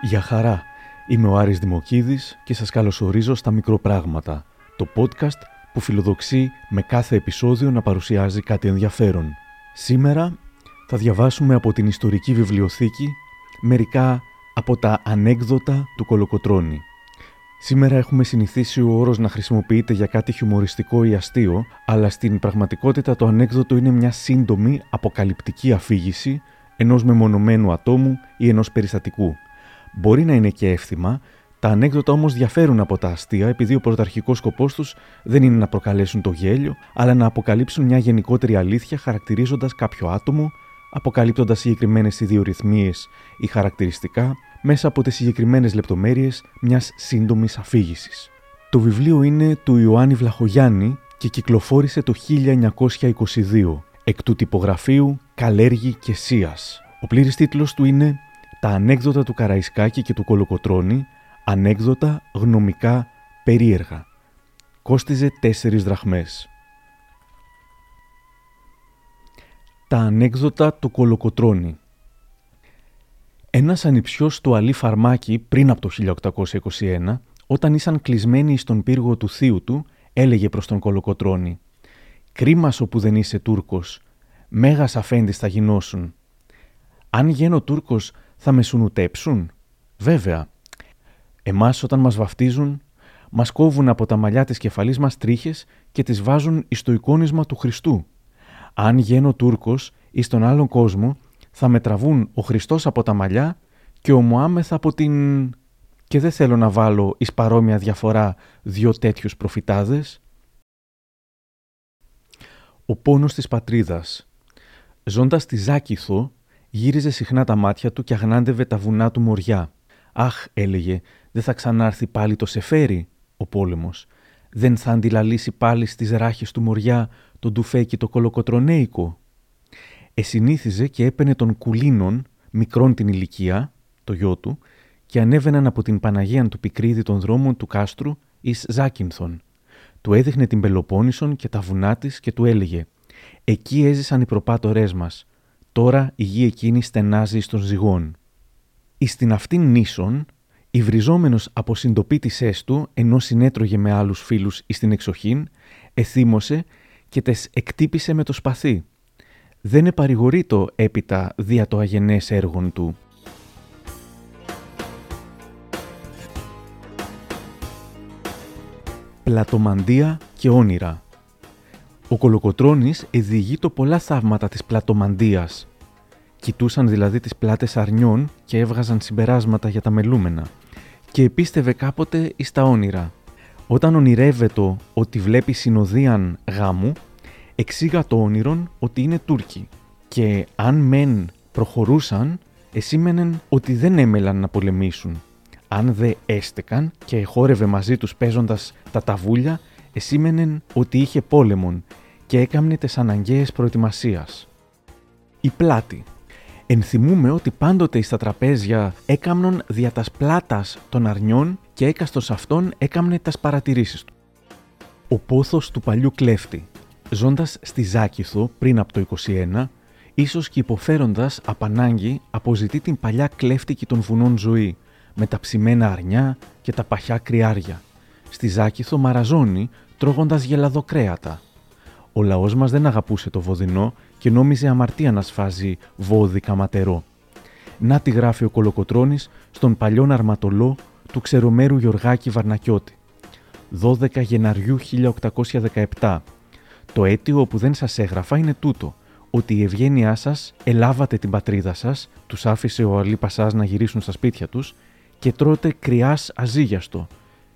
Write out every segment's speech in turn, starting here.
Γεια χαρά. Είμαι ο Άρης Δημοκίδης και σας καλωσορίζω στα Μικροπράγματα, το podcast που φιλοδοξεί με κάθε επεισόδιο να παρουσιάζει κάτι ενδιαφέρον. Σήμερα θα διαβάσουμε από την ιστορική βιβλιοθήκη μερικά από τα ανέκδοτα του Κολοκοτρώνη. Σήμερα έχουμε συνηθίσει ο όρος να χρησιμοποιείται για κάτι χιουμοριστικό ή αστείο, αλλά στην πραγματικότητα το ανέκδοτο είναι μια σύντομη αποκαλυπτική αφήγηση ενός μεμονωμένου ατόμου ή ενός περιστατικού. Μπορεί να είναι και εύθυμα, τα ανέκδοτα όμως διαφέρουν από τα αστεία επειδή ο πρωταρχικός σκοπός τους δεν είναι να προκαλέσουν το γέλιο, αλλά να αποκαλύψουν μια γενικότερη αλήθεια χαρακτηρίζοντας κάποιο άτομο, αποκαλύπτοντας συγκεκριμένες ιδιορυθμίες ή χαρακτηριστικά μέσα από τις συγκεκριμένες λεπτομέρειες μιας σύντομης αφήγησης. Το βιβλίο είναι του Ιωάννη Βλαχογιάννη και κυκλοφόρησε το 1922 εκ του τυπογραφείου Καλέργη και Σίας. Ο πλήρης τίτλος του είναι «Τα ανέκδοτα του Καραϊσκάκη και του Κολοκοτρώνη, ανέκδοτα γνωμικά περίεργα». Κόστιζε τέσσερις δραχμές. Τα ανέκδοτα του Κολοκοτρώνη Ένας ανιψιός του Αλή Φαρμάκη πριν από το 1821, όταν ήσαν κλεισμένοι στον πύργο του θείου του, έλεγε προς τον Κολοκοτρώνη «Κρίμα που δεν είσαι Τούρκος, μέγας αφέντης θα γινώσουν. Αν γίνω Τούρκος θα με σουνουτέψουν; Βέβαια. Εμάς όταν μας βαφτίζουν, μας κόβουν από τα μαλλιά της κεφαλής μας τρίχες και τις βάζουν εις το εικόνισμα του Χριστού. Αν γίνω Τούρκος ή στον άλλον κόσμο, θα με τραβούν ο Χριστός από τα μαλλιά και ο Μωάμεθ από την... Και δεν θέλω να βάλω εις παρόμοια διαφορά δυο τέτοιους προφητάδες. Ο πόνος της πατρίδας Ζώντας στη Ζάκηθο, γύριζε συχνά τα μάτια του και αγνάντευε τα βουνά του μοριά. Αχ, έλεγε, δεν θα ξανάρθει πάλι το Σεφέρι, ο πόλεμος. Δεν θα αντιλαλήσει πάλι στις ράχες του μοριά τον τουφέκι το κολοκοτρονέικο. Εσυνήθιζε και έπαινε τον κουλίνων, μικρόν την ηλικία, το γιο του, και ανέβαιναν από την Παναγία του πικρίδι των δρόμων του κάστρου εις Ζάκυνθον. Του έδειχνε την Πελοπόννησον και τα βουνά της και του έλεγε Εκεί έζησαν οι προπάτορές μας. Τώρα η γη εκείνη στενάζει στον ζυγόν. Εις την αυτήν νήσον, υβριζόμενος από συντοπίτησές του, ενώ συνέτρωγε με άλλους φίλους εις την εξοχήν, εθύμωσε και τες εκτύπησε με το σπαθί. Δεν το έπειτα δια το αγενές έργον του. Πλατομαντία και όνειρα ο Κολοκοτρώνης το πολλά θαύματα της πλατομαντίας. Κοιτούσαν δηλαδή τις πλάτες αρνιών και έβγαζαν συμπεράσματα για τα μελούμενα. Και επίστευε κάποτε εις τα όνειρα. Όταν ονειρεύεται ότι βλέπει συνοδείαν γάμου, εξήγα το όνειρον ότι είναι Τούρκοι. Και αν μεν προχωρούσαν, εσήμενεν ότι δεν έμελαν να πολεμήσουν. Αν δε έστεκαν και χόρευε μαζί τους παίζοντας τα ταβούλια, εσήμενεν ότι είχε πόλεμον και έκαμνε τις αναγκαίες προετοιμασίας. Η πλάτη. Ενθυμούμε ότι πάντοτε στα τραπέζια έκαμνον δια τας πλάτας των αρνιών και έκαστος αυτών έκαμνε τας παρατηρήσεις του. Ο πόθος του παλιού κλέφτη. Ζώντας στη Ζάκηθο πριν από το 21, ίσως και υποφέροντας απανάγκη αποζητεί την παλιά κλέφτικη των βουνών ζωή, με τα ψημένα αρνιά και τα παχιά κρυάρια. Στη Ζάκηθο μαραζώνει τρώγοντας γελαδοκρέατα. Ο λαός μας δεν αγαπούσε το βοδινό και νόμιζε αμαρτία να σφάζει βόδι καματερό. Να τη γράφει ο Κολοκοτρώνης στον παλιόν αρματολό του ξερομέρου Γιωργάκη Βαρνακιώτη. 12 Γεναριού 1817. Το αίτιο που δεν σας έγραφα είναι τούτο, ότι η ευγένειά σας ελάβατε την πατρίδα σας, τους άφησε ο Αλή Πασάς να γυρίσουν στα σπίτια τους και τρώτε κρυάς αζίγιαστο.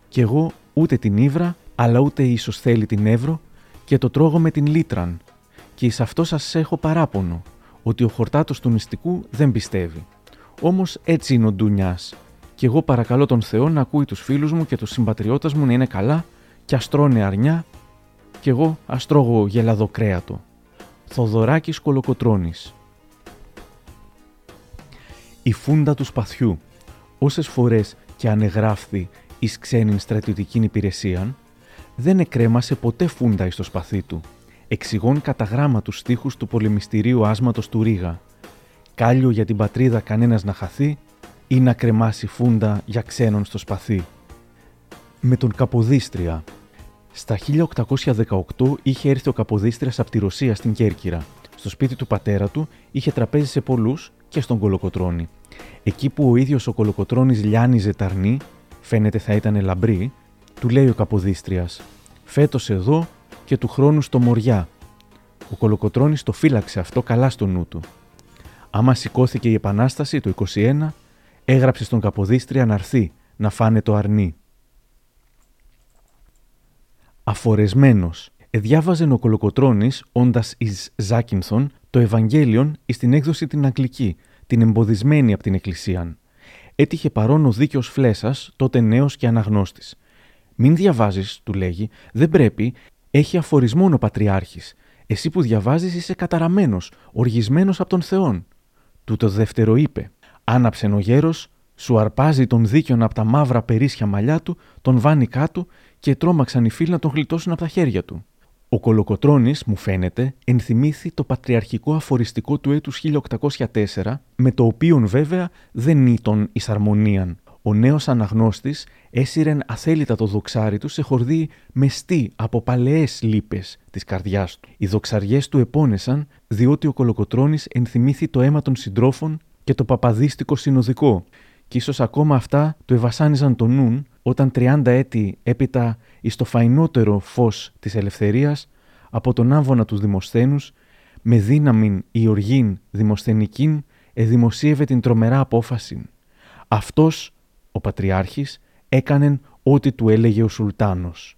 Κι εγώ ούτε την ύβρα αλλά ούτε ίσως θέλει την Εύρο και το τρώγω με την Λίτραν. Και εις αυτό σας έχω παράπονο, ότι ο χορτάτος του μυστικού δεν πιστεύει. Όμως έτσι είναι ο Ντουνιάς. Και εγώ παρακαλώ τον Θεό να ακούει τους φίλους μου και τους συμπατριώτες μου να είναι καλά και αστρώνε αρνιά και εγώ αστρώγω γελαδοκρέατο. Θοδωράκης Κολοκοτρώνης Η φούντα του σπαθιού Όσες φορές και ανεγράφθη εις ξένην στρατιωτικήν υπηρεσίαν, δεν εκρέμασε ποτέ φούντα εις το σπαθί του, εξηγών κατά γράμμα τους του πολεμιστηρίου άσματος του Ρίγα. Κάλιο για την πατρίδα κανένας να χαθεί, ή να κρεμάσει φούντα για ξένον στο σπαθί. Με τον Καποδίστρια. Στα 1818 είχε έρθει ο Καποδίστριας από τη Ρωσία στην Κέρκυρα. Στο σπίτι του πατέρα του είχε τραπέζι σε πολλούς και στον Κολοκοτρόνη. Εκεί που ο ίδιος ο Κολοκοτρόνη λιάνιζε ταρνή, φαίνεται θα ήταν λαμπρή, του λέει ο Καποδίστριας: Φέτος εδώ και του χρόνου στο Μοριά. Ο Κολοκοτρόνη το φύλαξε αυτό καλά στο νου του. Άμα σηκώθηκε η Επανάσταση το 21, έγραψε στον Καποδίστρια να έρθει να φάνε το αρνί. Αφορεσμένος, εδιάβαζε ο Κολοκοτρώνης, όντας εις Ζάκυνθον, το Ευαγγέλιον εις την έκδοση την Αγγλική, την εμποδισμένη από την Εκκλησίαν. Έτυχε παρόν ο δίκαιος Φλέσας, τότε νέος και αναγνώστης. «Μην διαβάζεις», του λέγει, «δεν πρέπει, έχει αφορισμόν ο Πατριάρχης. Εσύ που διαβάζεις είσαι καταραμένος, οργισμένος από τον Θεόν». Τούτο δεύτερο είπε, Άναψε ο γέρος, σου αρπάζει τον δίκαιον από τα μαύρα περίσσια μαλλιά του, τον βάνει κάτω και τρόμαξαν οι φίλοι να τον γλιτώσουν από τα χέρια του. Ο Κολοκοτρώνης, μου φαίνεται, ενθυμήθη το πατριαρχικό αφοριστικό του έτους 1804, με το οποίο βέβαια δεν ήταν εις αρμονίαν. Ο νέος αναγνώστης έσυρεν αθέλητα το δοξάρι του σε χορδί μεστή από παλαιές λύπες της καρδιάς του. Οι δοξαριές του επώνεσαν, διότι ο Κολοκοτρώνης ενθυμήθη το αίμα των συντρόφων και το παπαδίστικο συνοδικό. Και ίσως ακόμα αυτά του ευασάνιζαν το νουν όταν 30 έτη έπειτα εις το φαϊνότερο φως της ελευθερίας από τον άμβονα τους Δημοσθένους με δύναμην η οργήν Δημοσθενικήν εδημοσίευε την τρομερά απόφαση. Αυτός, ο Πατριάρχης, έκανεν ό,τι του έλεγε ο Σουλτάνος.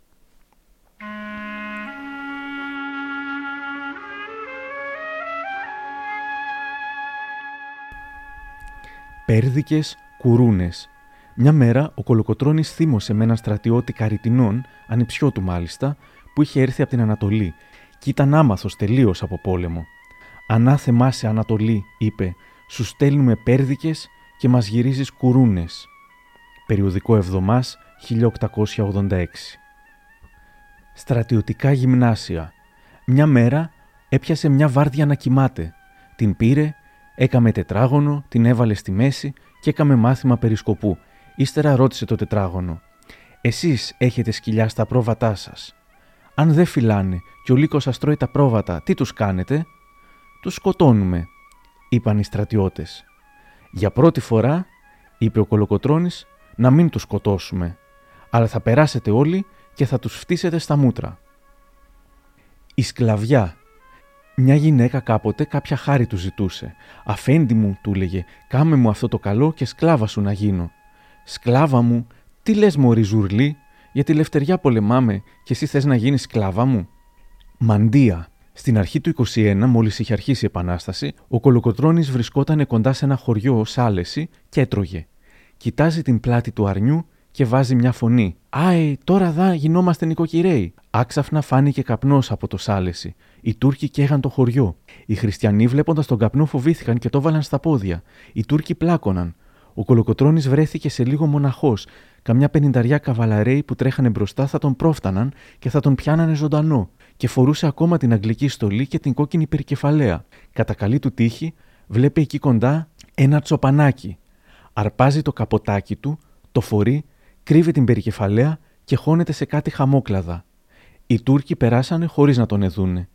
Πέρδικες κουρούνες. Μια μέρα ο Κολοκοτρώνης θύμωσε με έναν στρατιώτη καριτινών, ανιψιό του μάλιστα, που είχε έρθει από την Ανατολή και ήταν άμαθος τελείως από πόλεμο. «Ανάθεμά σε Ανατολή», είπε, «σου στέλνουμε πέρδικες και μας γυρίζεις κουρούνες». Περιοδικό Εβδομάς 1886 Στρατιωτικά γυμνάσια Μια μέρα έπιασε μια βάρδια να κοιμάται. Την πήρε Έκαμε τετράγωνο, την έβαλε στη μέση και έκαμε μάθημα περισκοπού. Ύστερα ρώτησε το τετράγωνο. Εσείς έχετε σκυλιά στα πρόβατά σας. Αν δεν φυλάνε και ο λύκος σας τρώει τα πρόβατα, τι τους κάνετε; Τους σκοτώνουμε, είπαν οι στρατιώτες. Για πρώτη φορά, είπε ο Κολοκοτρόνη, να μην τους σκοτώσουμε. Αλλά θα περάσετε όλοι και θα τους φτύσετε στα μούτρα. Η σκλαβιά μια γυναίκα κάποτε κάποια χάρη του ζητούσε. Αφέντη μου, του έλεγε, κάμε μου αυτό το καλό και σκλάβα σου να γίνω. Σκλάβα μου, τι λες μωρή ζουρλή, για τη λευτεριά πολεμάμε και εσύ θες να γίνεις σκλάβα μου; Μαντία. Στην αρχή του 21, μόλις είχε αρχίσει η Επανάσταση, ο Κολοκοτρώνης βρισκόταν κοντά σε ένα χωριό ως άλεση και έτρωγε. Κοιτάζει την πλάτη του αρνιού και βάζει μια φωνή. Άι, τώρα δα γινόμαστε νοικοκυρέοι. Άξαφνα φάνηκε καπνός από το σάλεση. Οι Τούρκοι καίγαν το χωριό. Οι χριστιανοί βλέποντας τον καπνό φοβήθηκαν και το βάλαν στα πόδια. Οι Τούρκοι πλάκωναν. Ο Κολοκοτρόνη βρέθηκε σε λίγο μοναχός. Καμιά πενινταριά καβαλαρέοι που τρέχανε μπροστά θα τον πρόφταναν και θα τον πιάνανε ζωντανό. Και φορούσε ακόμα την αγγλική στολή και την κόκκινη περικεφαλαία. Κατά καλή του τύχη, βλέπει εκεί κοντά ένα τσοπανάκι. Αρπάζει το καποτάκι του, το φορεί κρύβει την περικεφαλαία και χώνεται σε κάτι χαμόκλαδα. Οι Τούρκοι περάσανε χωρίς να τον εδούνε.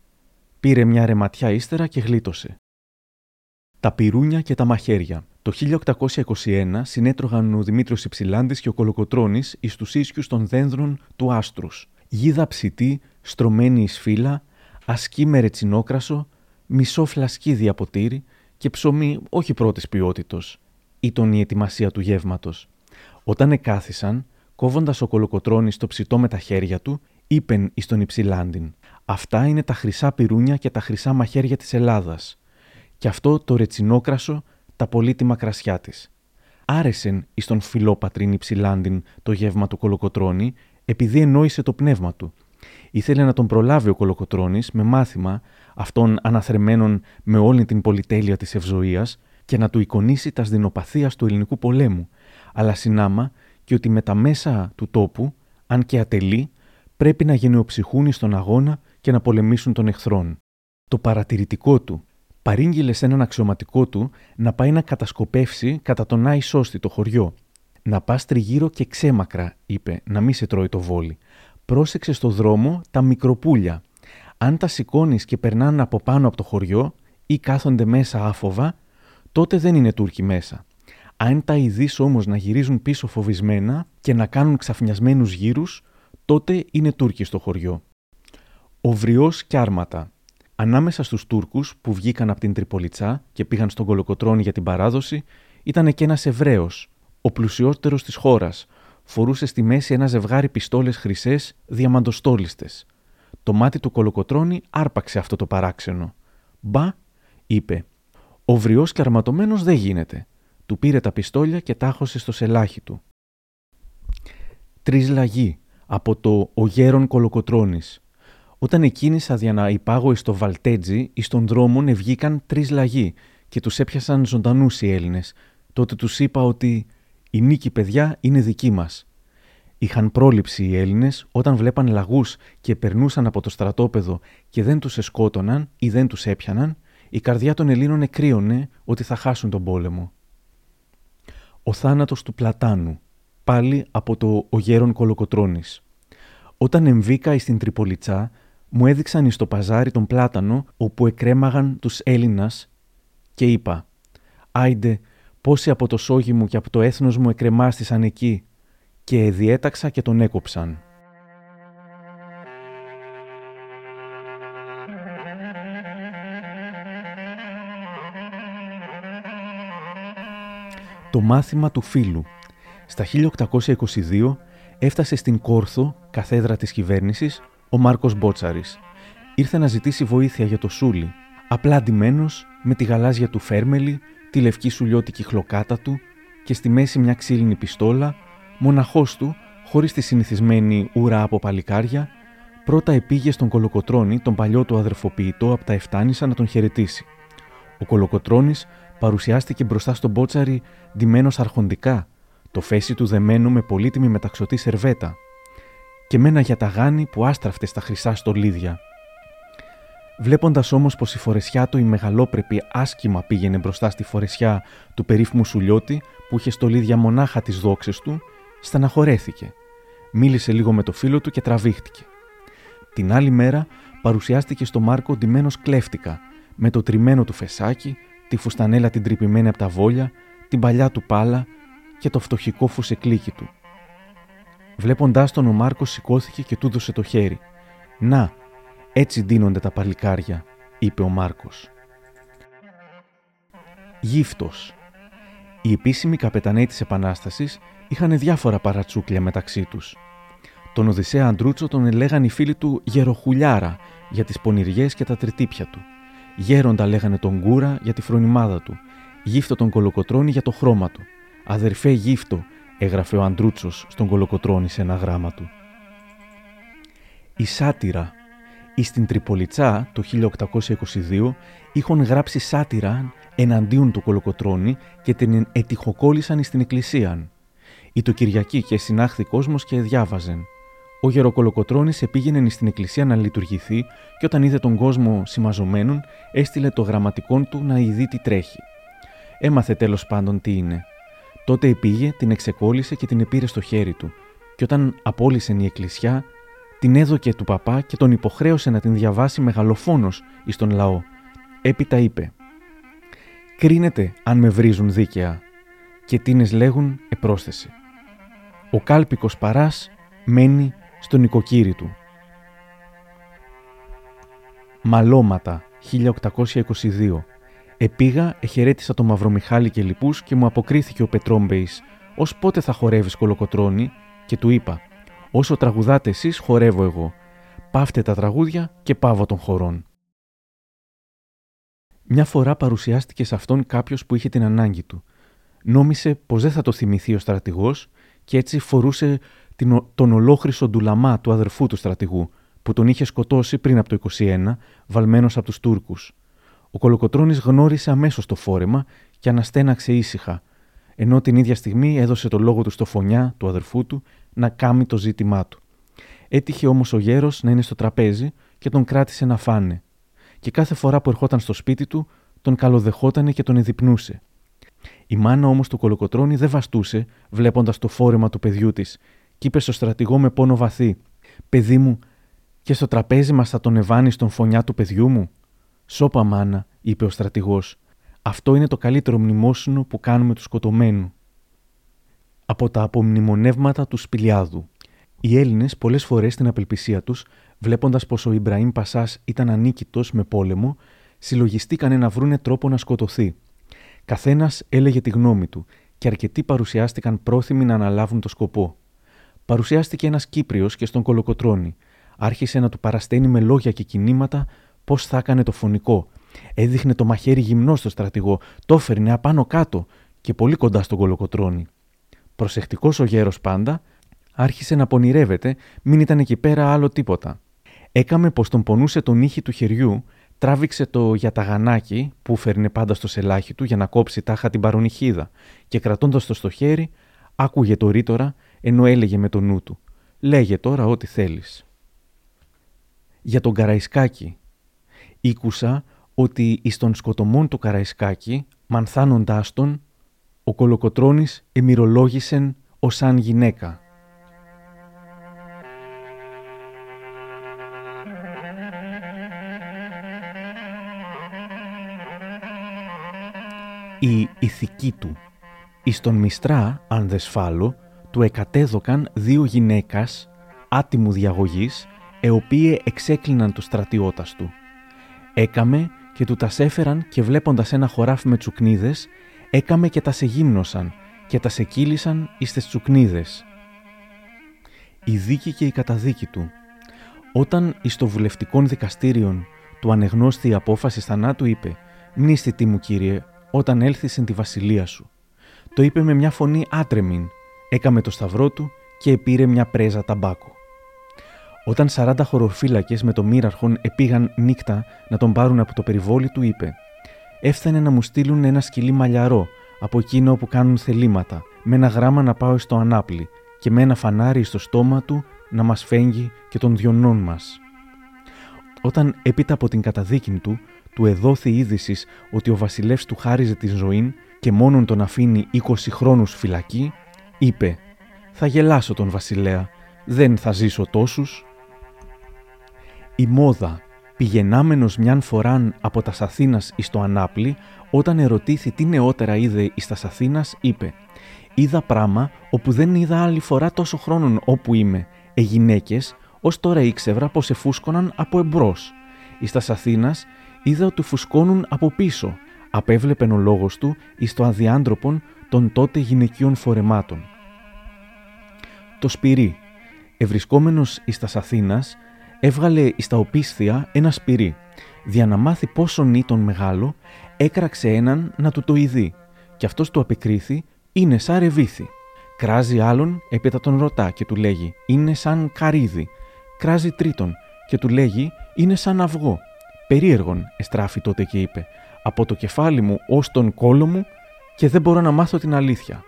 Πήρε μια ρεματιά ύστερα και γλίτωσε. Τα πυρούνια και τα μαχαίρια. Το 1821 συνέτρωγαν ο Δημήτριος Υψηλάντης και ο Κολοκοτρώνης εις τους ίσιους των δένδρων του άστρους. Γίδα ψητή, στρωμένη εις φύλλα, ασκή με ρετσινόκρασο, μισό φλασκίδι από τύρι και ψωμί όχι πρώτης ποιότητος. Ήταν η ετοιμασία του γεύματος. Όταν εκάθισαν, κόβοντας ο κολοκοτρόνη το ψητό με τα χέρια του, είπεν εις τον Υψηλάντιν: Αυτά είναι τα χρυσά πυρούνια και τα χρυσά μαχαίρια της Ελλάδας. Και αυτό το ρετσινόκρασο, τα πολύτιμα κρασιά της. Άρεσεν εις τον φιλόπατριν Υψηλάντιν το γεύμα του κολοκοτρόνη, επειδή ενόησε το πνεύμα του. Ήθελε να τον προλάβει ο κολοκοτρόνη με μάθημα αυτών αναθρεμένων με όλη την πολυτέλεια της ευζοία και να του εικονίσει τα σδηνοπαθία του ελληνικού πολέμου, αλλά συνάμα και ότι με τα μέσα του τόπου, αν και ατελεί, πρέπει να γενναιοψυχούν στον αγώνα και να πολεμήσουν τον εχθρόν. Το παρατηρητικό του, παρήγγειλε σε έναν αξιωματικό του να πάει να κατασκοπεύσει κατά τον Άι Σώστη το χωριό. Να πας τριγύρω και ξέμακρα, είπε, να μην σε τρώει το βόλι. Πρόσεξε στο δρόμο τα μικροπούλια. Αν τα σηκώνεις και περνάνε από πάνω από το χωριό ή κάθονται μέσα άφοβα, τότε δεν είναι Τούρκοι μέσα. Αν τα ειδεί όμως να γυρίζουν πίσω φοβισμένα και να κάνουν ξαφνιασμένους γύρους, τότε είναι Τούρκοι στο χωριό. Ο βριός και άρματα. Ανάμεσα στους Τούρκους που βγήκαν από την Τριπολιτσά και πήγαν στον Κολοκοτρόνη για την παράδοση, ήταν και ένας Εβραίος, ο πλουσιότερος της χώρας. Φορούσε στη μέση ένα ζευγάρι πιστόλες χρυσές διαμαντοστόλιστες. Το μάτι του Κολοκοτρόνη άρπαξε αυτό το παράξενο. Μπα, είπε. Ο βριός και αρματωμένος δεν γίνεται. Του πήρε τα πιστόλια και τάχωσε στο σελάχι του. Τρει λαγοί από το «Ο γέρον Κολοκοτρώνης». Όταν εκκίνησα για να υπάγω στο Βαλτέτζι, εις των δρόμων ευγήκαν τρει λαγοί και τους έπιασαν ζωντανούς οι Έλληνες. Τότε τους είπα ότι η νίκη, παιδιά, είναι δική μας. Είχαν πρόληψη οι Έλληνες όταν βλέπαν λαγούς και περνούσαν από το στρατόπεδο και δεν τους εσκότωναν ή δεν τους έπιαναν, η καρδιά των Ελλήνων εκρύωνε ότι θα χάσουν τον πόλεμο. Ο θάνατος του Πλατάνου, πάλι από το «Ο γέρον Κολοκοτρώνης». Όταν εμβήκα στην Τριπολιτσά, μου έδειξαν εις το παζάρι τον πλάτανο όπου εκρέμαγαν τους Έλληνας και είπα «Άιντε, πόσοι από το σόγι μου και από το έθνος μου εκρεμάστησαν εκεί» και διέταξα και τον έκοψαν. Το μάθημα του φίλου. Στα 1822 έφτασε στην Κόρθο, καθέδρα της κυβέρνησης, ο Μάρκος Μπότσαρης. Ήρθε να ζητήσει βοήθεια για το Σούλι, απλά ντυμένος, με τη γαλάζια του φέρμελη, τη λευκή σουλιώτικη χλοκάτα του και στη μέση μια ξύλινη πιστόλα, μοναχός του, χωρίς τη συνηθισμένη ουρά από παλικάρια, πρώτα επήγε στον Κολοκοτρώνη, τον παλιό του αδερφοποιητό από τα Εφτάνησα, να τον χαιρετήσει. Ο Κολοκοτρώνης παρουσιάστηκε μπροστά στον Μπότσαρη ντυμένος αρχοντικά, το φέση του δεμένο με πολύτιμη μεταξωτή σερβέτα, και με ένα γιαταγάνι που άστραφτε στα χρυσά στολίδια. Βλέποντας όμως πως η φορεσιά του η μεγαλόπρεπη άσχημα πήγαινε μπροστά στη φορεσιά του περίφημου Σουλιώτη που είχε στολίδια μονάχα τις δόξες του, στεναχωρέθηκε. Μίλησε λίγο με το φίλο του και τραβήχτηκε. Την άλλη μέρα παρουσιάστηκε στο Μάρκο ντυμένος κλέφτικα, με το τριμμένο του φεσάκι, τη φουστανέλα την τρυπημένη από τα βόλια, την παλιά του πάλα και το φτωχικό φουσεκλίκι του. Βλέποντάς τον, ο Μάρκο σηκώθηκε και του δώσε το χέρι. Να, έτσι ντύνονται τα παλικάρια, είπε ο Μάρκος. Γύφτος. Οι επίσημοι καπεταναίοι της Επανάστασης είχαν διάφορα παρατσούκλια μεταξύ τους. Τον Οδυσσέα Αντρούτσο τον λέγανε οι φίλοι του Γεροχουλιάρα για τις πονηριές και τα τριτύπια του. Γέροντα λέγανε τον Κούρα για τη φρονιμάδα του. Γύφτο τον Κολοκοτρώνη για το χρώμα του. Αδερφέ γύφτο, έγραφε ο Αντρούτσος στον Κολοκοτρώνη σε ένα γράμμα του. Η σάτυρα. Εις στην Τριπολιτσά το 1822 είχαν γράψει σάτυρα εναντίον του Κολοκοτρώνη και την ετυχοκόλλησαν στην εκκλησία. Η το Κυριακή και συνάχθη κόσμος και διάβαζεν. Ο Γεροκολοκοτρώνης επήγαινε στην εκκλησία να λειτουργηθεί και όταν είδε τον κόσμο σημαζομένον, έστειλε το γραμματικόν του να ειδεί τι τρέχει. Έμαθε τέλος πάντων τι είναι. Τότε επήγε, την εξεκόλλησε και την επήρε στο χέρι του, και όταν απόλυσε η εκκλησιά, την έδωκε του παπά και τον υποχρέωσε να την διαβάσει μεγαλοφόνος εις τον λαό. Έπειτα είπε: Κρίνεται αν με βρίζουν δίκαια. Και τίνες λέγουν επρόσθεση. Ο κάλπικος παράς μένει στον νοικοκύρη του. Μαλώματα 1822 Επήγα, εχαιρέτησα τον Μαυρομιχάλη και λοιπούς και μου αποκρίθηκε ο Πετρόμπεϊς, ως πότε θα χορεύεις κολοκοτρόνη, και του είπα: Όσο τραγουδάτε εσείς, χορεύω εγώ. Πάυτε τα τραγούδια και πάβω των χωρών. Μια φορά παρουσιάστηκε σε αυτόν κάποιος που είχε την ανάγκη του. Νόμισε πως δεν θα το θυμηθεί ο στρατηγός και έτσι φορούσε τον ολόχρυσο ντουλαμά του αδερφού του στρατηγού, που τον είχε σκοτώσει πριν από το 21, βαλμένος από τους Τούρκους. Ο Κολοκοτρόνη γνώρισε αμέσως το φόρεμα και αναστέναξε ήσυχα, ενώ την ίδια στιγμή έδωσε το λόγο του στο φωνιά του αδερφού του να κάμει το ζήτημά του. Έτυχε όμως ο γέρος να είναι στο τραπέζι και τον κράτησε να φάνε. Και κάθε φορά που ερχόταν στο σπίτι του, τον καλοδεχότανε και τον εδειπνούσε. Η μάνα όμως του κολοκοτρόνη δεν βαστούσε, βλέποντας το φόρεμα του παιδιού της, και είπε στο στρατηγό με πόνο βαθύ: Παιδί μου, και στο τραπέζι μας θα τον ευάνει στον φωνιά του παιδιού μου. Σώπα, μάνα, είπε ο στρατηγός. Αυτό είναι το καλύτερο μνημόσυνο που κάνουμε του σκοτωμένου. Από τα απομνημονεύματα του Σπηλιάδου. Οι Έλληνες πολλές φορές στην απελπισία τους, βλέποντας πως ο Ιμπραήμ Πασάς ήταν ανίκητος με πόλεμο, συλλογιστήκανε να βρούνε τρόπο να σκοτωθεί. Καθένας έλεγε τη γνώμη του και αρκετοί παρουσιάστηκαν πρόθυμοι να αναλάβουν το σκοπό. Παρουσιάστηκε ένας Κύπριος και στον Κολοκοτρόνη. Άρχισε να του παρασταίνει με λόγια και κινήματα πώς θα έκανε το φωνικό. Έδειχνε το μαχαίρι γυμνό στο στρατηγό, το έφερνε απάνω κάτω και πολύ κοντά στον Κολοκοτρόνη. Προσεκτικός ο γέρος πάντα, άρχισε να πονηρεύεται, μην ήταν εκεί πέρα άλλο τίποτα. Έκαμε πως τον πονούσε τον ήχη του χεριού τράβηξε το γιαταγανάκι που φέρνε πάντα στο σελάχι του για να κόψει τάχα την παρονυχίδα και κρατώντας το στο χέρι άκουγε το ρήτορα ενώ έλεγε με το νου του «Λέγε τώρα ό,τι θέλεις». Για τον Καραϊσκάκη Ήκουσα ότι εις τον σκοτωμόν του Καραϊσκάκη, μανθάνοντάς τον, ο Κολοκοτρώνης εμυρολόγησεν ως σαν γυναίκα. η ηθική του. Εις τον Μιστρά, αν δε σφάλω, του εκατέδωκαν δύο γυναίκας άτιμου διαγωγής, εοπίε εξέκλειναν του στρατιώτας του. Έκαμε και του τας έφεραν και βλέποντας ένα χωράφι με τσουκνίδες, έκαμε και τας σε γύμνωσαν και τας σε κύλησαν εις τες τσουκνίδες. Η δίκη και η καταδίκη του. Όταν εις το βουλευτικών δικαστήριον του ανεγνώστη η απόφαση θανάτου είπε «Μνήστη μου κύριε, όταν έλθεις στην τη βασιλεία σου. Το είπε με μια φωνή άτρεμην, έκαμε το σταυρό του και επήρε μια πρέζα ταμπάκο. Όταν 40 χωροφύλακε με το μοίραρχον επήγαν νύχτα να τον πάρουν από το περιβόλι του, είπε: Έφτανε να μου στείλουν ένα σκυλί μαλλιαρό από εκείνο που κάνουν θελήματα, με ένα γράμμα να πάω στο ανάπλη και με ένα φανάρι στο στόμα του να μας φέγγει και των διονών μας. Όταν έπειτα από την καταδίκη του, του εδόθη είδησης ότι ο βασιλεύς του χάριζε τη ζωή και μόνον τον αφήνει 20 χρόνους φυλακή, είπε «Θα γελάσω τον βασιλέα, δεν θα ζήσω τόσους». Η μόδα, πηγενάμενος μιαν φοράν από τας Αθήνας εις το Ανάπλη, όταν ερωτήθη τι νεότερα είδε εις τας Αθήνας, είπε «Είδα πράμα όπου δεν είδα άλλη φορά τόσο χρόνων όπου είμαι, ε γυναίκες, ως τώρα ήξευρα πως εφούσκωναν από εμπρός. Εις τας Αθήνας είδα ότι φουσκώνουν από πίσω. Απέβλεπεν ο λόγος του εις το αδιάντροπον των τότε γυναικείων φορεμάτων. Το σπυρί, ευρισκόμενος εις τας Αθήνας, έβγαλε εις τα οπίσθια ένα σπυρί. Δια να μάθει πόσον ήταν μεγάλο, έκραξε έναν να του το ειδεί. Και αυτός του απεκρίθη, είναι σαν ρεβίθι. Κράζει άλλον, έπειτα τον ρωτά και του λέγει, είναι σαν καρύδι. Κράζει τρίτον και του λέγει, είναι σαν αυγό. Περίεργον, εστράφη τότε και είπε, από το κεφάλι μου ως τον κόλο μου και δεν μπορώ να μάθω την αλήθεια.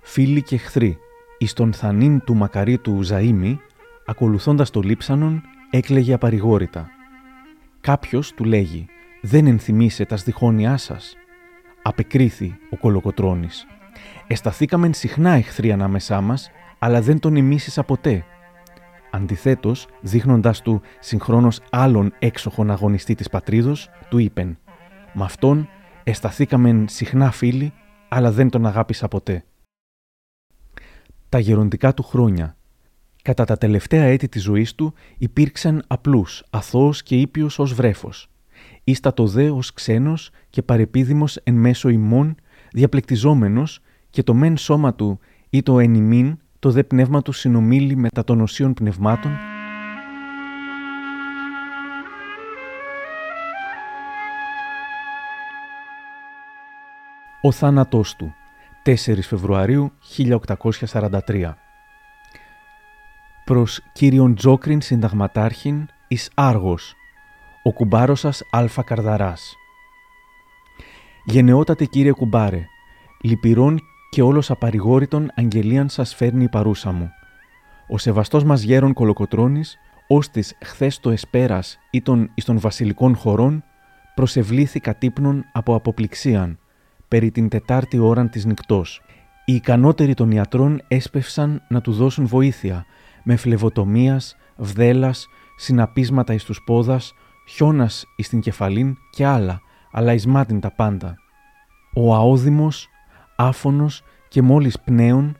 Φίλοι και εχθροί, εις τον θανίν του μακαρίτου Ζαΐμι, ακολουθώντας το λείψανον, έκλαιγε απαρηγόρητα. Κάποιος του λέγει «Δεν ενθυμίσε τα σδιχόνια σας». Απεκρίθη ο κολοκοτρώνης. «Εσταθήκαμεν συχνά εχθροί ανάμεσά μας, αλλά δεν τον ημίσισα ποτέ. Αντιθέτως, δείχνοντα του συγχρόνως άλλον έξοχον αγωνιστή της πατρίδος, του είπεν: «Μ' αυτόν εσταθήκαμεν συχνά φίλοι, αλλά δεν τον αγάπησα ποτέ». Τα γεροντικά του χρόνια. Κατά τα τελευταία έτη της ζωής του υπήρξαν απλούς, αθώος και ήπιος ως βρέφος. Ίστατο δε ως ξένος και παρεπίδημος εν μέσω ημών, διαπλεκτιζόμενος και το μεν σώμα του ή το εν ημίν το δε πνεύμα του συνομίλει μετά των οσίων πνευμάτων Ο θάνατός του 4 Φεβρουαρίου 1843 Προς κύριον Τζόκριν συνταγματάρχην εις Άργος ο κουμπάρος σας Αλφα Καρδαράς. Γενναιότατε κύριε κουμπάρε, λυπηρών και όλος απαρηγόρητον αγγελίαν σας φέρνει η παρούσα μου. Ο σεβαστός μας γέρον Κολοκοτρώνης, ώστις χθες το εσπέρας ήταν εις των βασιλικών χωρών, προσευλήθη κατύπνων από αποπληξίαν, περί την τετάρτη ώραν της νυχτός. Οι ικανότεροι των ιατρών έσπευσαν να του δώσουν βοήθεια, με φλεβοτομίας, βδέλας, συναπίσματα εις τους πόδας, χιόνας εις την κεφαλήν και άλλα, αλλά εις μάτιν τα πάντα. Ο αόδημος, άφωνος και μόλις πνέων,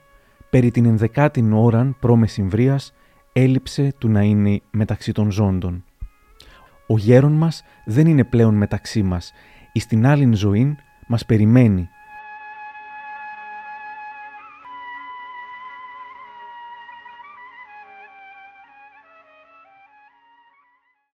περί την ενδεκάτην ώραν προμεσημβρίας, έλειψε του να είναι μεταξύ των ζώντων. Ο γέρον μας δεν είναι πλέον μεταξύ μας, εις την άλλην ζωήν μας περιμένει